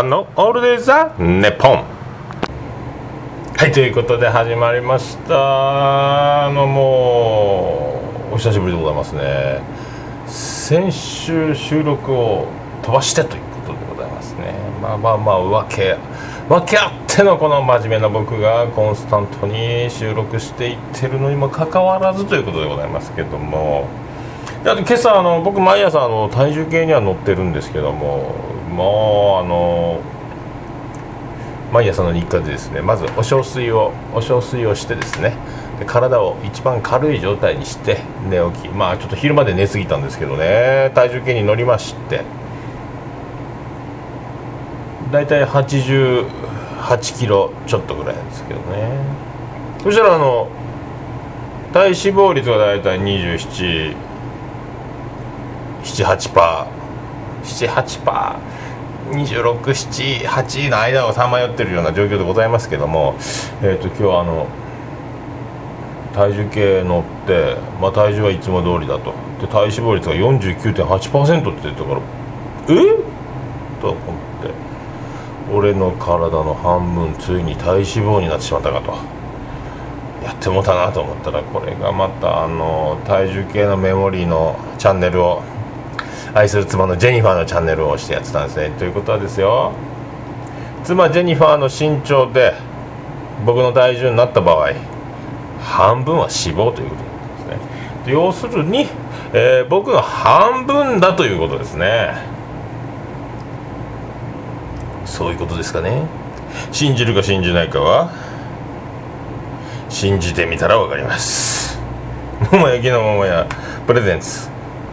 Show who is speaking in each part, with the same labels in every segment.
Speaker 1: さんの「オールデイザ・ネポン」はいということで始まりました。あのもうお久しぶりでございますね。先週収録を飛ばしてということでございますね。まあまあまあ訳訳あってのこの真面目な僕がコンスタントに収録していってるのにもかかわらずということでございますけども。で今朝あの僕毎朝あの体重計には乗ってるんですけども。もうあの毎朝の日課でですねまずお小水をお小水をしてですねで体を一番軽い状態にして寝起き。まあちょっと昼まで寝すぎたんですけどね体重計に乗りまして大体88キロちょっとぐらいですけどね。そしたらあの体脂肪率が大体27 78パー78パー2678の間をさまよってるような状況でございますけども、えーと、今日はあの体重計乗って、まあ、体重はいつも通りだと。で体脂肪率が49.8%って言ったからえ？と思って。俺の体の半分ついに体脂肪になってしまったかと。やってもうたなと思ったらこれがまたあの体重計のメモリーのチャンネルを愛する妻のジェニファーのチャンネルを押してやってたんですね。ということはですよ。妻ジェニファーの身長で僕の体重になった場合半分は脂肪ということですね。要するに、えー、僕の半分だということですね。そういうことですかね。信じるか信じないかは信じてみたら分かります。桃焼きの桃屋プレゼンツ。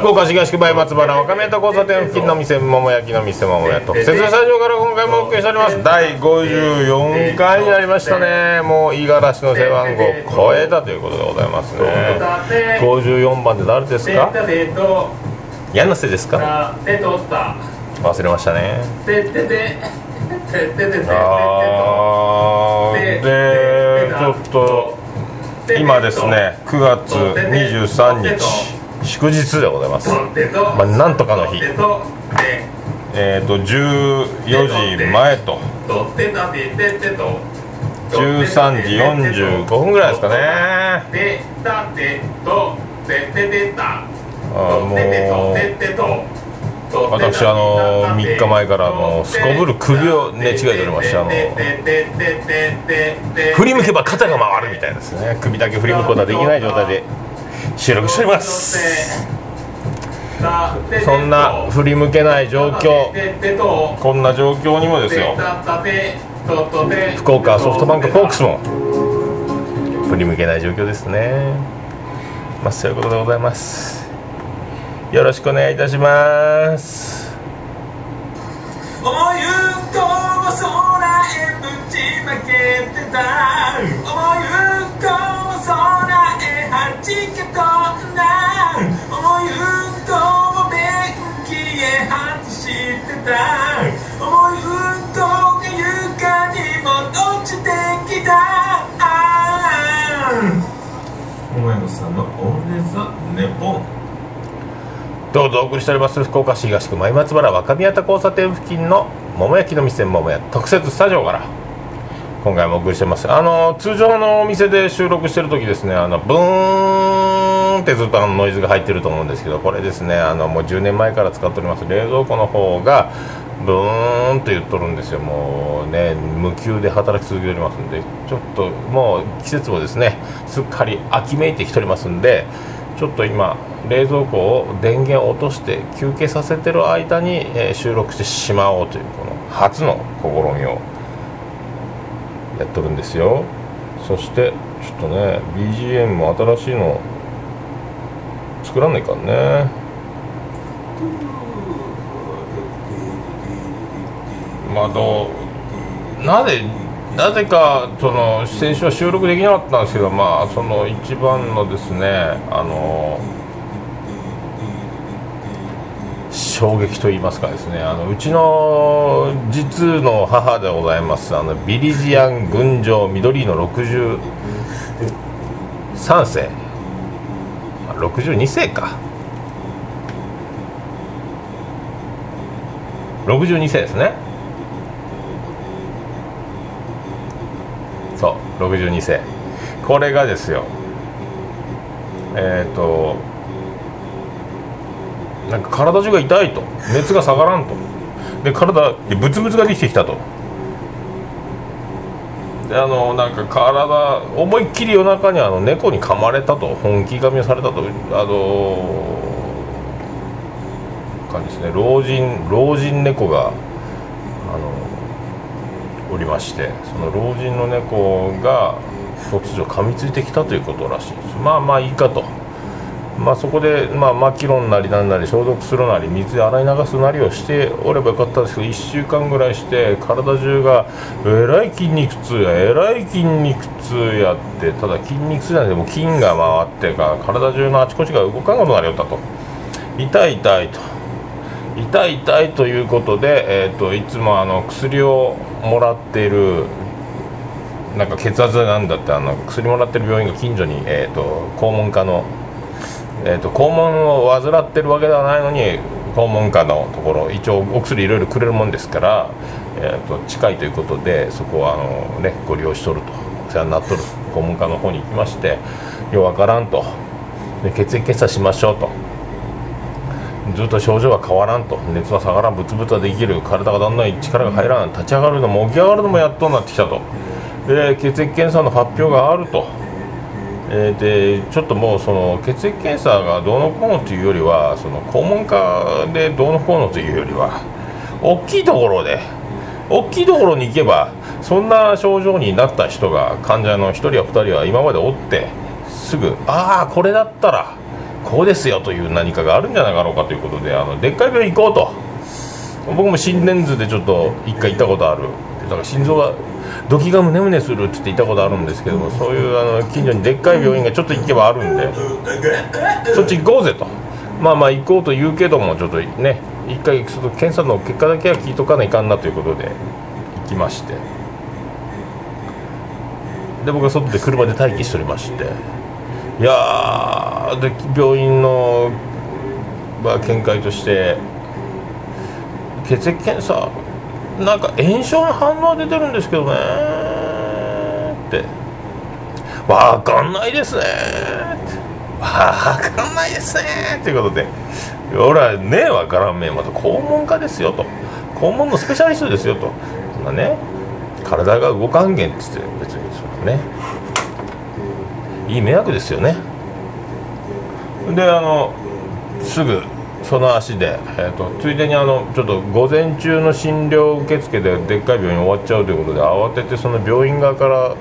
Speaker 1: 福岡市東区前松原若宮と交差点付近の店桃焼きの店桃屋と。設営スタジオから今回もお送りしております。第54回になりましたね。もう五十嵐の背番号超えたということでございますね。54番で誰ですか？柳瀬ですか？忘れましたね。あでちょっと今ですね9月23日祝日でございます、まあ、なんとかの日。えっ、ー、と14時前と。13時45分ぐらいですかね。あもう私あの3日前からあのすこぶる首を寝違えておりましてあの振り向けば肩が回るみたいですね。首だけ振り向くことはできない状態で。収録しております。そんな振り向けない状況。こんな状況にもですよ。福岡ソフトバンクホークスも。振り向けない状況ですね。まあそういうことでございます。よろしくお願いいたします。思いと空へぶちまけてた。思いと空へはじけ飛んだ思いと便器へ外してた。思いとが床にも落ちてきた。桃山さんの「オールデザネポン」どうぞお送りしております福岡市東区前松原若宮田交差点付近の桃焼きの店桃屋特設スタジオから。今回もお送りしてます。あの通常のお店で収録してる時ですねあのブーンってずっとあのノイズが入ってると思うんですけどこれですねあのもう10年前から使っております。冷蔵庫の方がブーンと言っとるんですよ。もうね無給で働き続けておりますんでちょっともう季節もですねすっかり秋めいてきておりますんでちょっと今冷蔵庫を電源を落として休憩させてる間に、え、収録してしまおうというこの初の試みをやっとるんですよ。そしてちょっとね BGM も新しいの作らないかんね。まあどうなぜなぜかその先週は収録できなかったんですけどまあその一番のですねあの衝撃と言いますかですねあのうちの実の母でございますあのビリジアン群青緑の63世。62世か。62世ですね。そう62世。これがですよ。えっ、ー、となんか体中が痛いと。熱が下がらんと。で体でブツブツができてきたと。であのなんか体思いっきり夜中にあの猫に噛まれたと。本気噛みをされたと。あの感じですね。老人老人猫があのおりまして。その老人の猫が突如噛みついてきたということらしいです。まあまあいいかと。まあそこで、まあ、マキロンなりなんなり消毒するなり水で洗い流すなりをしておればよかったんですけど1週間ぐらいして体中がえらい筋肉痛やえらい筋肉痛やってただ筋肉痛じゃなくても筋が回ってか体中のあちこちが動かんことになりよったと。痛い痛いと。痛い痛いということで、えーと、いつもあの薬をもらっているなんか血圧なんだってあの薬もらってる病院が近所に、えーと、肛門科の、えーと、肛門を患ってるわけではないのに肛門科のところ一応お薬いろいろくれるもんですから、えー、と近いということでそこはあの、ね、ご利用しとると。お世話になっとる肛門科の方に行きましてようわからんと。で血液検査しましょうと。ずっと症状は変わらんと。熱は下がらん。ブツブツはできる。体がだんだん力が入らん。立ち上がるのも起き上がるのもやっとなってきたと。で血液検査の発表があると、えー、でちょっともうその血液検査がどうのこうのというよりはその肛門科でどうのこうのというよりは大きいところで大きいところに行けばそんな症状になった人が患者の1人や2人は今までおってすぐああこれだったらこうですよという何かがあるんじゃないかろうかということであのでっかい病院行こうと。僕も心電図でちょっと一回行ったことある。だから心臓がドキがムネムネするって言って行ったことあるんですけどもそういうあの近所にでっかい病院がちょっと行けばあるんで。そっち行こうぜと。まあまあ行こうと言うけどもちょっとね一回その検査の結果だけは聞いとかないかんなということで行きまして。で僕は外で車で待機しておりまして。いやで病院の、まあ、見解として血液検査なんか炎症の反応は出てるんですけどねって。分かんないですねって分かんないですねっていうことで。俺はね分からんめまた肛門科ですよと。肛門のスペシャリストですよと。そんなね体が動かんげんっつって別にそのね。いい迷惑ですよね。であのすぐその足で、えーと、ついでにあのちょっと午前中の診療受付ででっかい病院終わっちゃうということで慌ててその病院側から、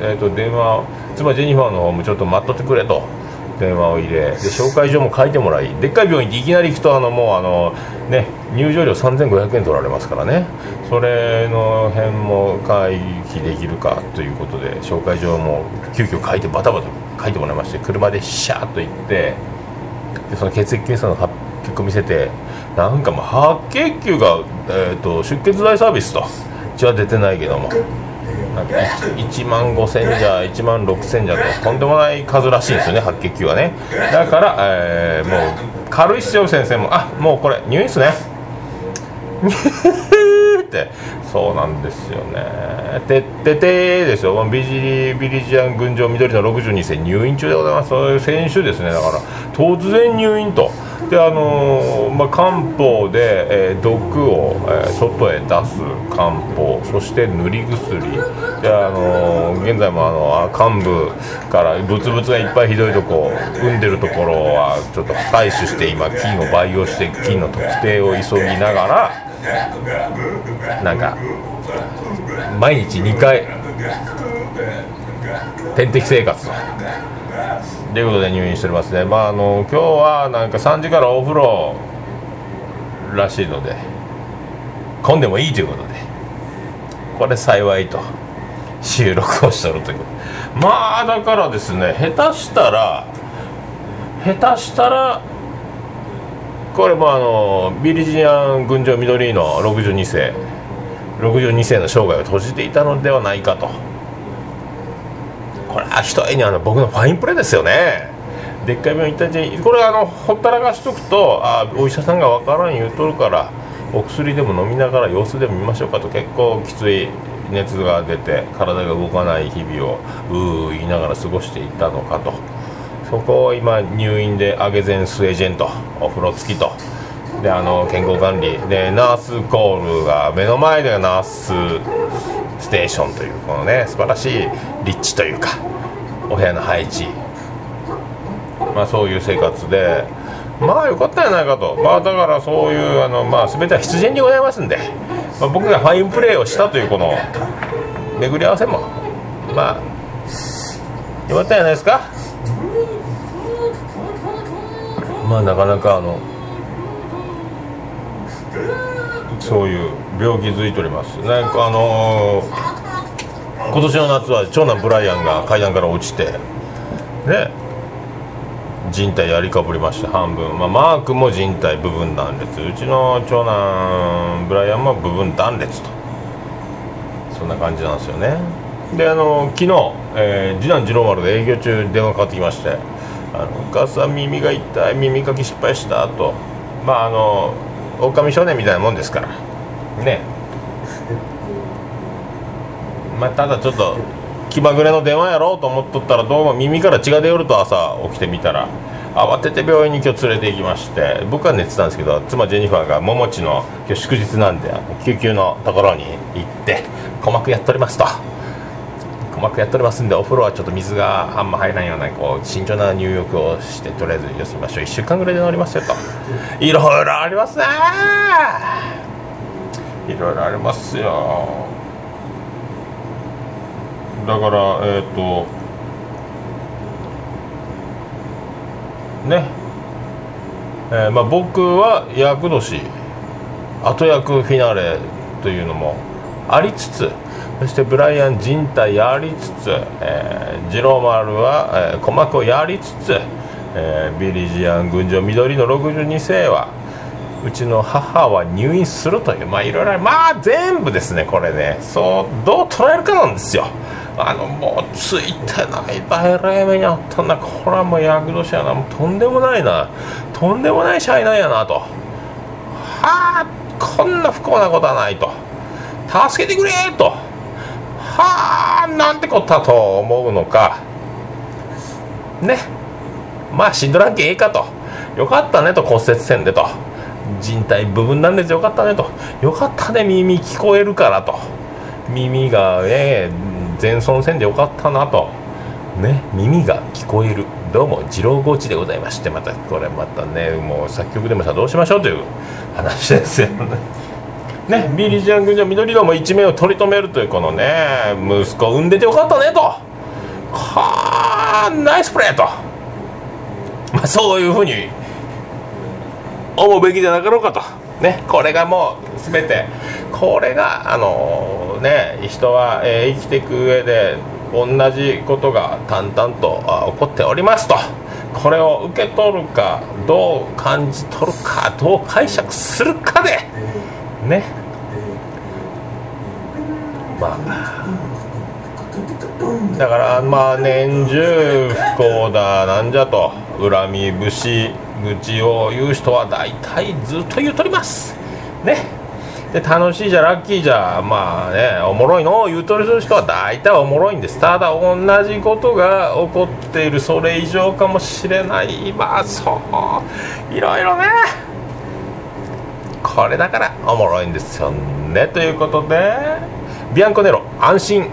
Speaker 1: えー、と電話妻ジェニファーの方もちょっと待っとってくれと電話を入れで紹介状も書いてもらいでっかい病院っていきなり行くとあのもうあの、ね、入場料3500円取られますからね。それの辺も回避できるかということで紹介状も急遽書いてバタバタ書いてもらいまして車でシャーッと行ってでその血液検査の発表結果見せてなんかもう白血球が、えーと、出血大サービスと。うちは出てないけども。なんか 1, 万5000じゃ1万6000じゃととんでもない数らしいんですよね白血球はね。だから、えー、もう軽いっすよ先生もあもうこれ入院っすね。って。そうなんですよね。てっててですよ。ビジリビリジアン群青緑の62世入院中でございます。そういう選手ですねだから。突然入院と。であのー、まあ、漢方で、えー、毒を、えー、外へ出す漢方そして塗り薬で、あのー、現在もあの幹部からブツブツがいっぱいひどいとこ産んでるところはちょっと採取して今菌を培養して菌の特定を急ぎながらなんか毎日2回点滴生活と。ということで入院しておりますね。まああの今日はなんか3時からお風呂らしいので混んでもいいということでこれ幸いと収録をしとるという。まあだからですね下手したら下手したらこれもあのビリジアン群青緑の62世62世の生涯を閉じていたのではないかと。これはひとえにあの僕のファインプレーですよね。でっかい病院行ったうちにこれあのほったらかしとくとあお医者さんがわからん言うとるからお薬でも飲みながら様子でも見ましょうかと結構きつい熱が出て体が動かない日々をうー言いながら過ごしていたのかと。そこを今入院でアゲゼンスエジェントお風呂付きと。であの健康管理。でナースコールが目の前でナースステーションというこのね素晴らしい立地というか。お部屋の配置。まあそういう生活で。まあよかったんじゃないかと。まあだからそういうあのまあ全ては必然にございますんで、まあ、僕がファインプレーをしたというこの巡り合わせも。まあよかったんじゃないですか。まあなかなかあのそういう病気づいております。なんかあのー、今年の夏は長男ブライアンが階段から落ちてね。人体やりかぶりまして半分、まあ、マークも人体部分断裂。うちの長男ブライアンも部分断裂と。そんな感じなんですよね。であの昨日、えー、次男次郎丸で営業中電話かかってきましてあのお母さん耳が痛い耳かき失敗したと。まああの狼少年みたいなもんですから。ね。まあただちょっと気まぐれの電話やろうと思っとったらどうも耳から血が出よると朝起きてみたら慌てて病院に今日連れて行きまして僕は寝てたんですけど妻ジェニファーが桃地の今日祝日なんで救急のところに行って鼓膜やっておりますと。鼓膜やっておりますんでお風呂はちょっと水があんま入らないようなこう慎重な入浴をしてとりあえず休みましょう。1週間ぐらいで治りますよと。いろいろありますねいろいろありますよだからえっ、ー、とね。えー、まあ、僕は厄年後役フィナーレというのもありつつそしてブライアン人体やりつつ、えー、ジローマルは、えー、鼓膜をやりつつ、えー、ビリジアン群青緑の62世はうちの母は入院するというまあいろいろまあ全部ですねこれね。そうどう捉えるかなんですよ。あのもうついてない大霊目にあったんだこれはもう厄年やなもうとんでもないな。とんでもない社員なんやなと。はあこんな不幸なことはないと。助けてくれと。はあなんてことだと思うのか。ね。まあ死んどらんけええかと。よかったねと骨折せんでと。人体部分なんですよかったねと。よかったね耳聞こえるからと。耳がね全損せんでよかったなと。ね耳が聞こえる。どうも二郎ゴチでございましてまたこれまたねもう作曲でもさどうしましょうという話ですよね。ねビリジアン軍じゃ緑色も一命を取り留めるというこのね息子産んでてよかったねと。はあナイスプレーと。まあそういうふうに思うべきじゃなかろうかとねこれがもう全て。これがあのね人は、えー、生きていく上で同じことが淡々と起こっておりますと。これを受け取るかどう感じ取るかどう解釈するかでね。まあ。だからまあ年中不幸だなんじゃと。恨み節愚痴を言う人は大体ずっと言うとります。ね。で楽しいじゃラッキーじゃまあねおもろいのを言うとる人は大体おもろいんです。ただ同じことが起こっているそれ以上かもしれない。まあそう。いろいろね。これだからおもろいんですよね。ということでビアンコネロ安心。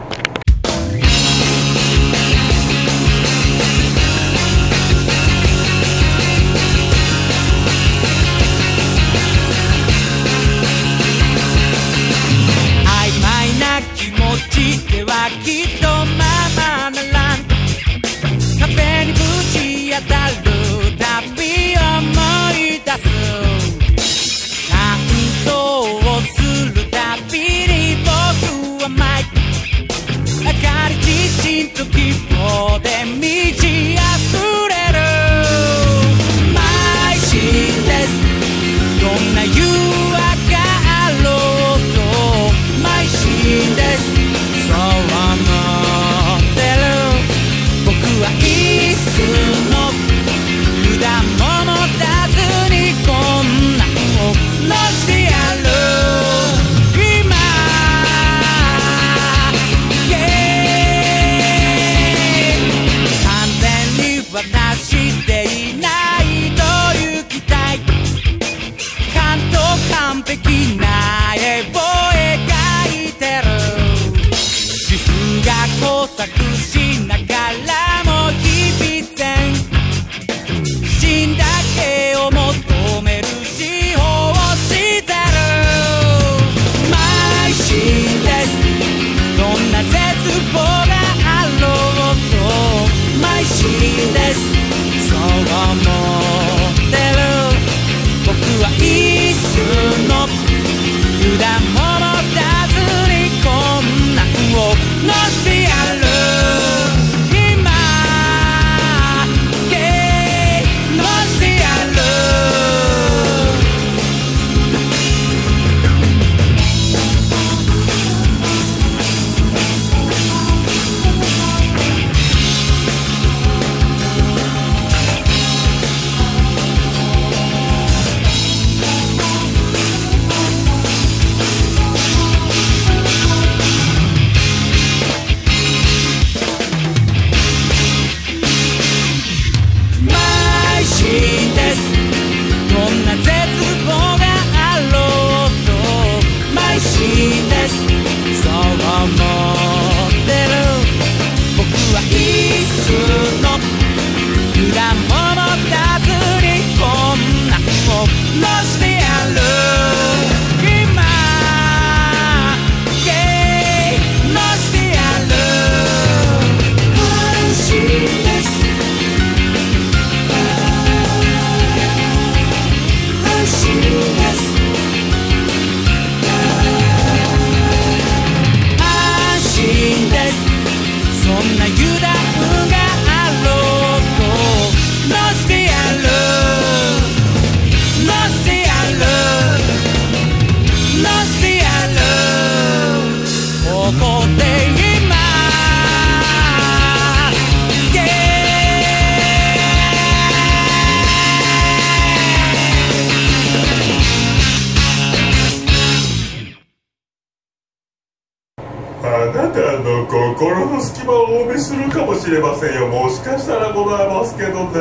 Speaker 2: けど
Speaker 3: ね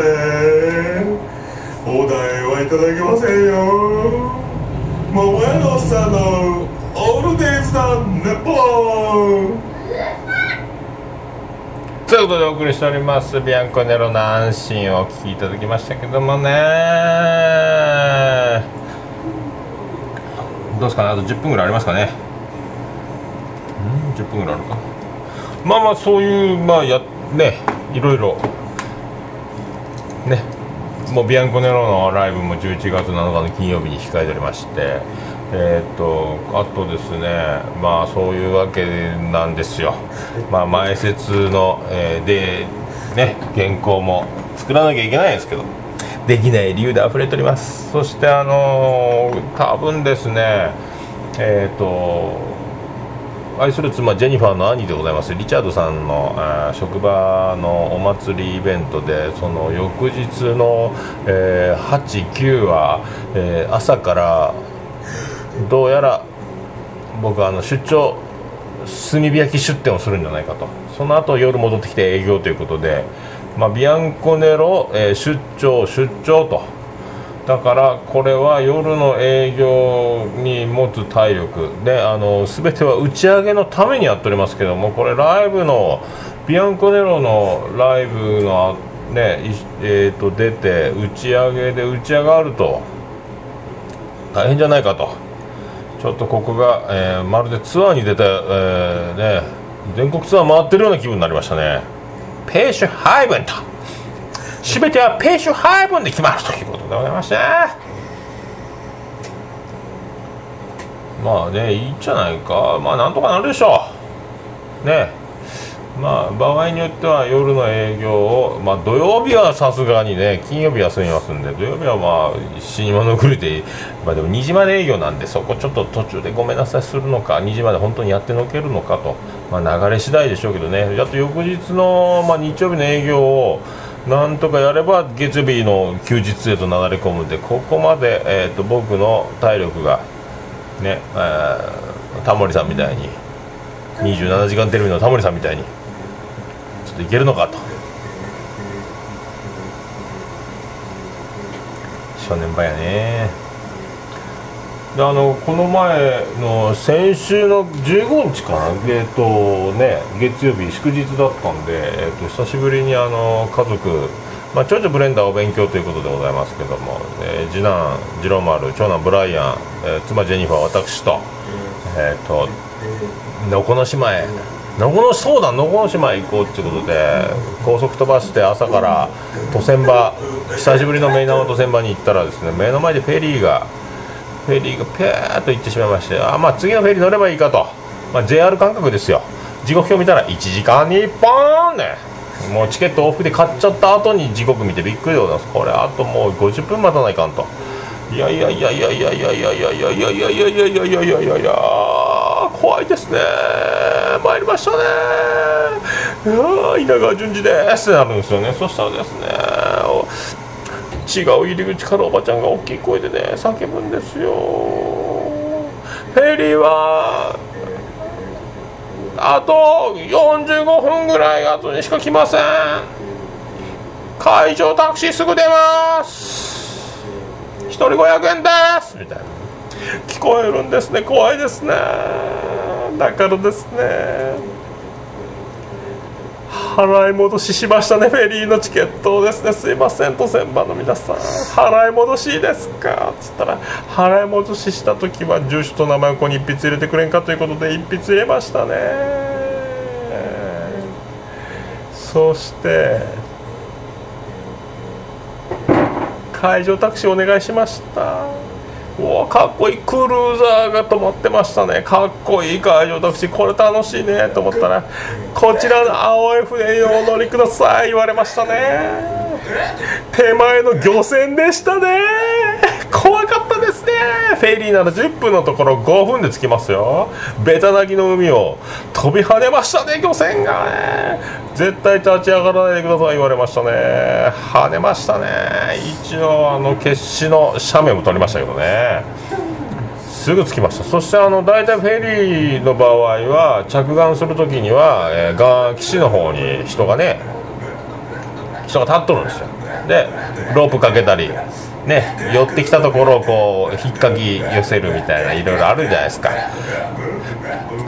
Speaker 3: お題はいただけませんよ。桃屋のおっさんのオールデイズ・ザ・ネポン
Speaker 1: ということでお送りしておりますビアンコネロの安心をお聞きいただきましたけどもね。どうですかね？あと10分ぐらいありますかね？うん？10分ぐらいあるか。まあまあそういうまあやねいろいろねもうビアンコネロのライブも11月7日の金曜日に控えておりましてえーっとあとですねまあそういうわけなんですよ。まあ前説の、えーでね原稿も作らなきゃいけないんですけどできない理由で溢れております。そしてあのー多分ですねえーと愛する妻ジェニファーの兄でございます。リチャードさんのあー職場のお祭りイベントでその翌日の、えー8、9は、えー朝からどうやら僕はあの出張炭火焼き出店をするんじゃないかと。その後夜戻ってきて営業ということで、まあ、ビアンコネロ、えー出張出張と。だからこれは夜の営業に持つ体力。であの全ては打ち上げのためにやっておりますけどもこれライブのビアンコネロのライブのねえー、と出て打ち上げで打ち上がると大変じゃないかと。ちょっとここが、えーまるでツアーに出た、えーね、全国ツアー回ってるような気分になりましたね。ペーシュ配分と全てはペーシュ配分で決まるということでございまして。まあねいいんじゃないか。まあなんとかなるでしょう。ね。まあ場合によっては夜の営業を、まあ、土曜日はさすがにね金曜日休みますんで土曜日はまあ死に物狂いで、まあ、でも2時まで営業なんでそこちょっと途中でごめんなさいするのか2時まで本当にやってのけるのかと、まあ、流れ次第でしょうけどね。あと翌日の、まあ、日曜日の営業をなんとかやれば月曜日の休日へと流れ込むんでここまで、えー、と僕の体力がね、えータモリさんみたいに27時間テレビのタモリさんみたいにちょっといけるのかと。正念場やね。であのこの前の先週の15日かな、えっとね、月曜日祝日だったんで、えっと久しぶりにあの家族、まあ、長女ブレンダーお勉強ということでございますけども、えー次男次郎丸長男ブライアン、えー妻ジェニファー私と,、えっとのこの島へのこのそうだのこの島へ行こうっていうことで高速飛ばして朝から都線場久しぶりのメイナーの都線場に行ったらですね目の前でフェリーがフェリーがピューッと行ってしまいましてあまあ次のフェリー乗ればいいかと、まあ、JR 感覚ですよ。時刻表見たら1時間に1本ね。もうチケット往復で買っちゃった後に時刻見てびっくりでございます。これあともう50分待たないかんと。いやいやいやいやいやいやいやいやいやいやいやいやいやいやいやいやいやいや怖いですね参りましたねいや稲川淳二ですってなるんですよねそしたらですね違う入り口からおばちゃんが大きい声でね叫ぶんですよ。フェリーはあと45分ぐらい後にしか来ません。会場タクシーすぐ出ます。1人500円です。みたいな。聞こえるんですね。怖いですね。だからですね。払い戻ししましたね。フェリーのチケットをですね。すいませんと千番の皆さん。払い戻しいいですか？っつったら払い戻しした時は住所と名前をここに一筆入れてくれんかということで一筆入れましたね。そして会場タクシーお願いしました。おかっこいいクルーザーが止まってましたね。かっこいい会場タクシーこれ楽しいねと思ったら。こちらの青い船にお乗りください言われましたね。手前の漁船でしたね。怖かったですね。フェリーなら10分のところ5分で着きますよ。ベタ泣きの海を飛び跳ねましたね漁船がね。絶対立ち上がらないでください言われましたね。跳ねましたね。一応あの決死の斜面も取りましたけどね。すぐ着きました。そしてあの大体フェリーの場合は着岸する時には、えー岸の方に人がね人が立っとるんですよ。でロープかけたりね寄ってきたところをこう引っかき寄せるみたいないろいろあるじゃないですか。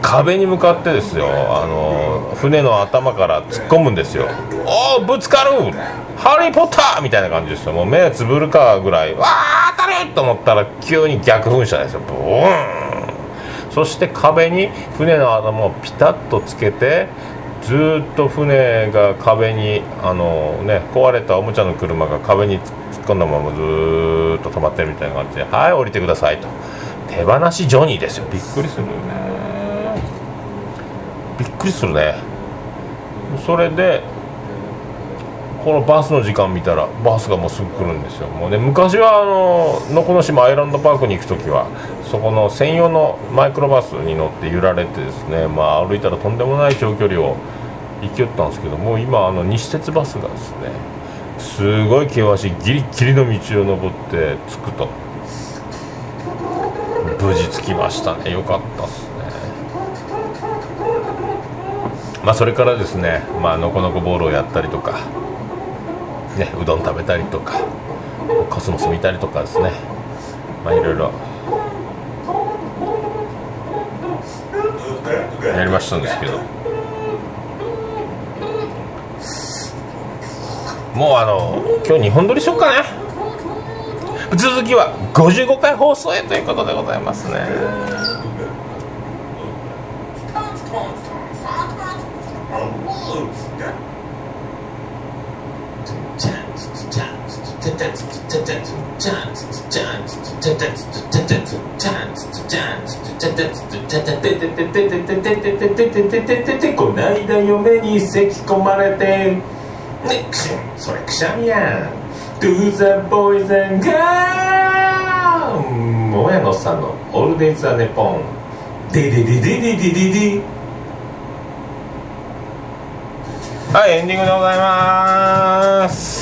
Speaker 1: 壁に向かってですよあの船の頭から突っ込むんですよ。おおぶつかる!ハリー・ポッター!みたいな感じですよ。もう目つぶるかぐらいわあ当たると思ったら急に逆噴射ですよ。ブーン!そして壁に船の頭をピタッとつけてずーっと船が壁にあの、ね、壊れたおもちゃの車が壁に突っ込んだままずーっと止まってるみたいな感じで「はい降りてください」と。手放しジョニーですよ。びっくりするね。びっくりするね。それでこのバスの時間見たらバスがもうすぐ来るんですよ。もうね昔はあののこの島アイランドパークに行く時はそこの専用のマイクロバスに乗って揺られてですねまあ歩いたらとんでもない長距離を行きよったんですけどもう今あの西鉄バスがですねすごい険しいギリギリの道を登って着くと。無事着きましたね。よかったっすね。まあそれからですねまあのこのこボールをやったりとかね、うどん食べたりとかコスモス見たりとかですね。まあいろいろ。やりましたんですけど。もうあの今日2本撮りしよっかね。続きは55回放送へということでございますね。こないだ嫁に咳き込まれてねくしゃそれくしゃみやん To the boys and girls もやのさんのオールデイズ・ザ・ネポンデデデデデデデデはいエンディングでございます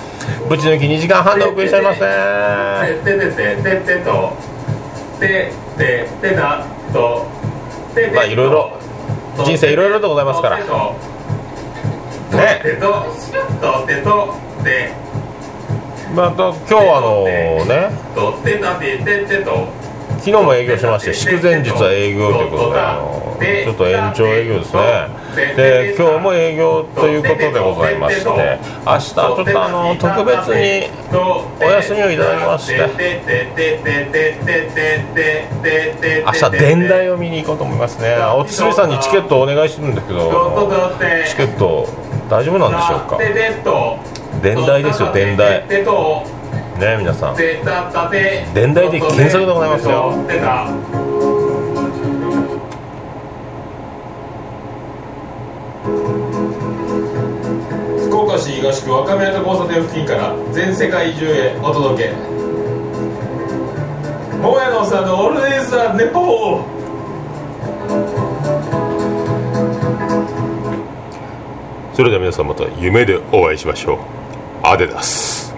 Speaker 1: ぶち抜き2時間半でお送りしております。ね
Speaker 3: てててててとてててだとてて
Speaker 1: まあいろいろ人生いろいろでございますから
Speaker 3: ねてと
Speaker 1: また今日はあのね
Speaker 3: とてたてててと
Speaker 1: 昨日も営業しまして祝前日は営業ということであのちょっと延長営業ですね。で今日も営業ということでございまして明日ちょっとあの特別にお休みをいただきまして明日伝来を見に行こうと思いますね。おつみさんにチケットお願いしてるんですけどチケット大丈夫なんでしょうか？伝来ですよ伝来ね皆さん。伝来で検索でございますよ。福岡市東区若宮と交差点付近から全世界中へお届け。桃屋のおっさんのオールデイズ・ザ・ネポー。それでは皆さんまた夢でお会いしましょう。アデダス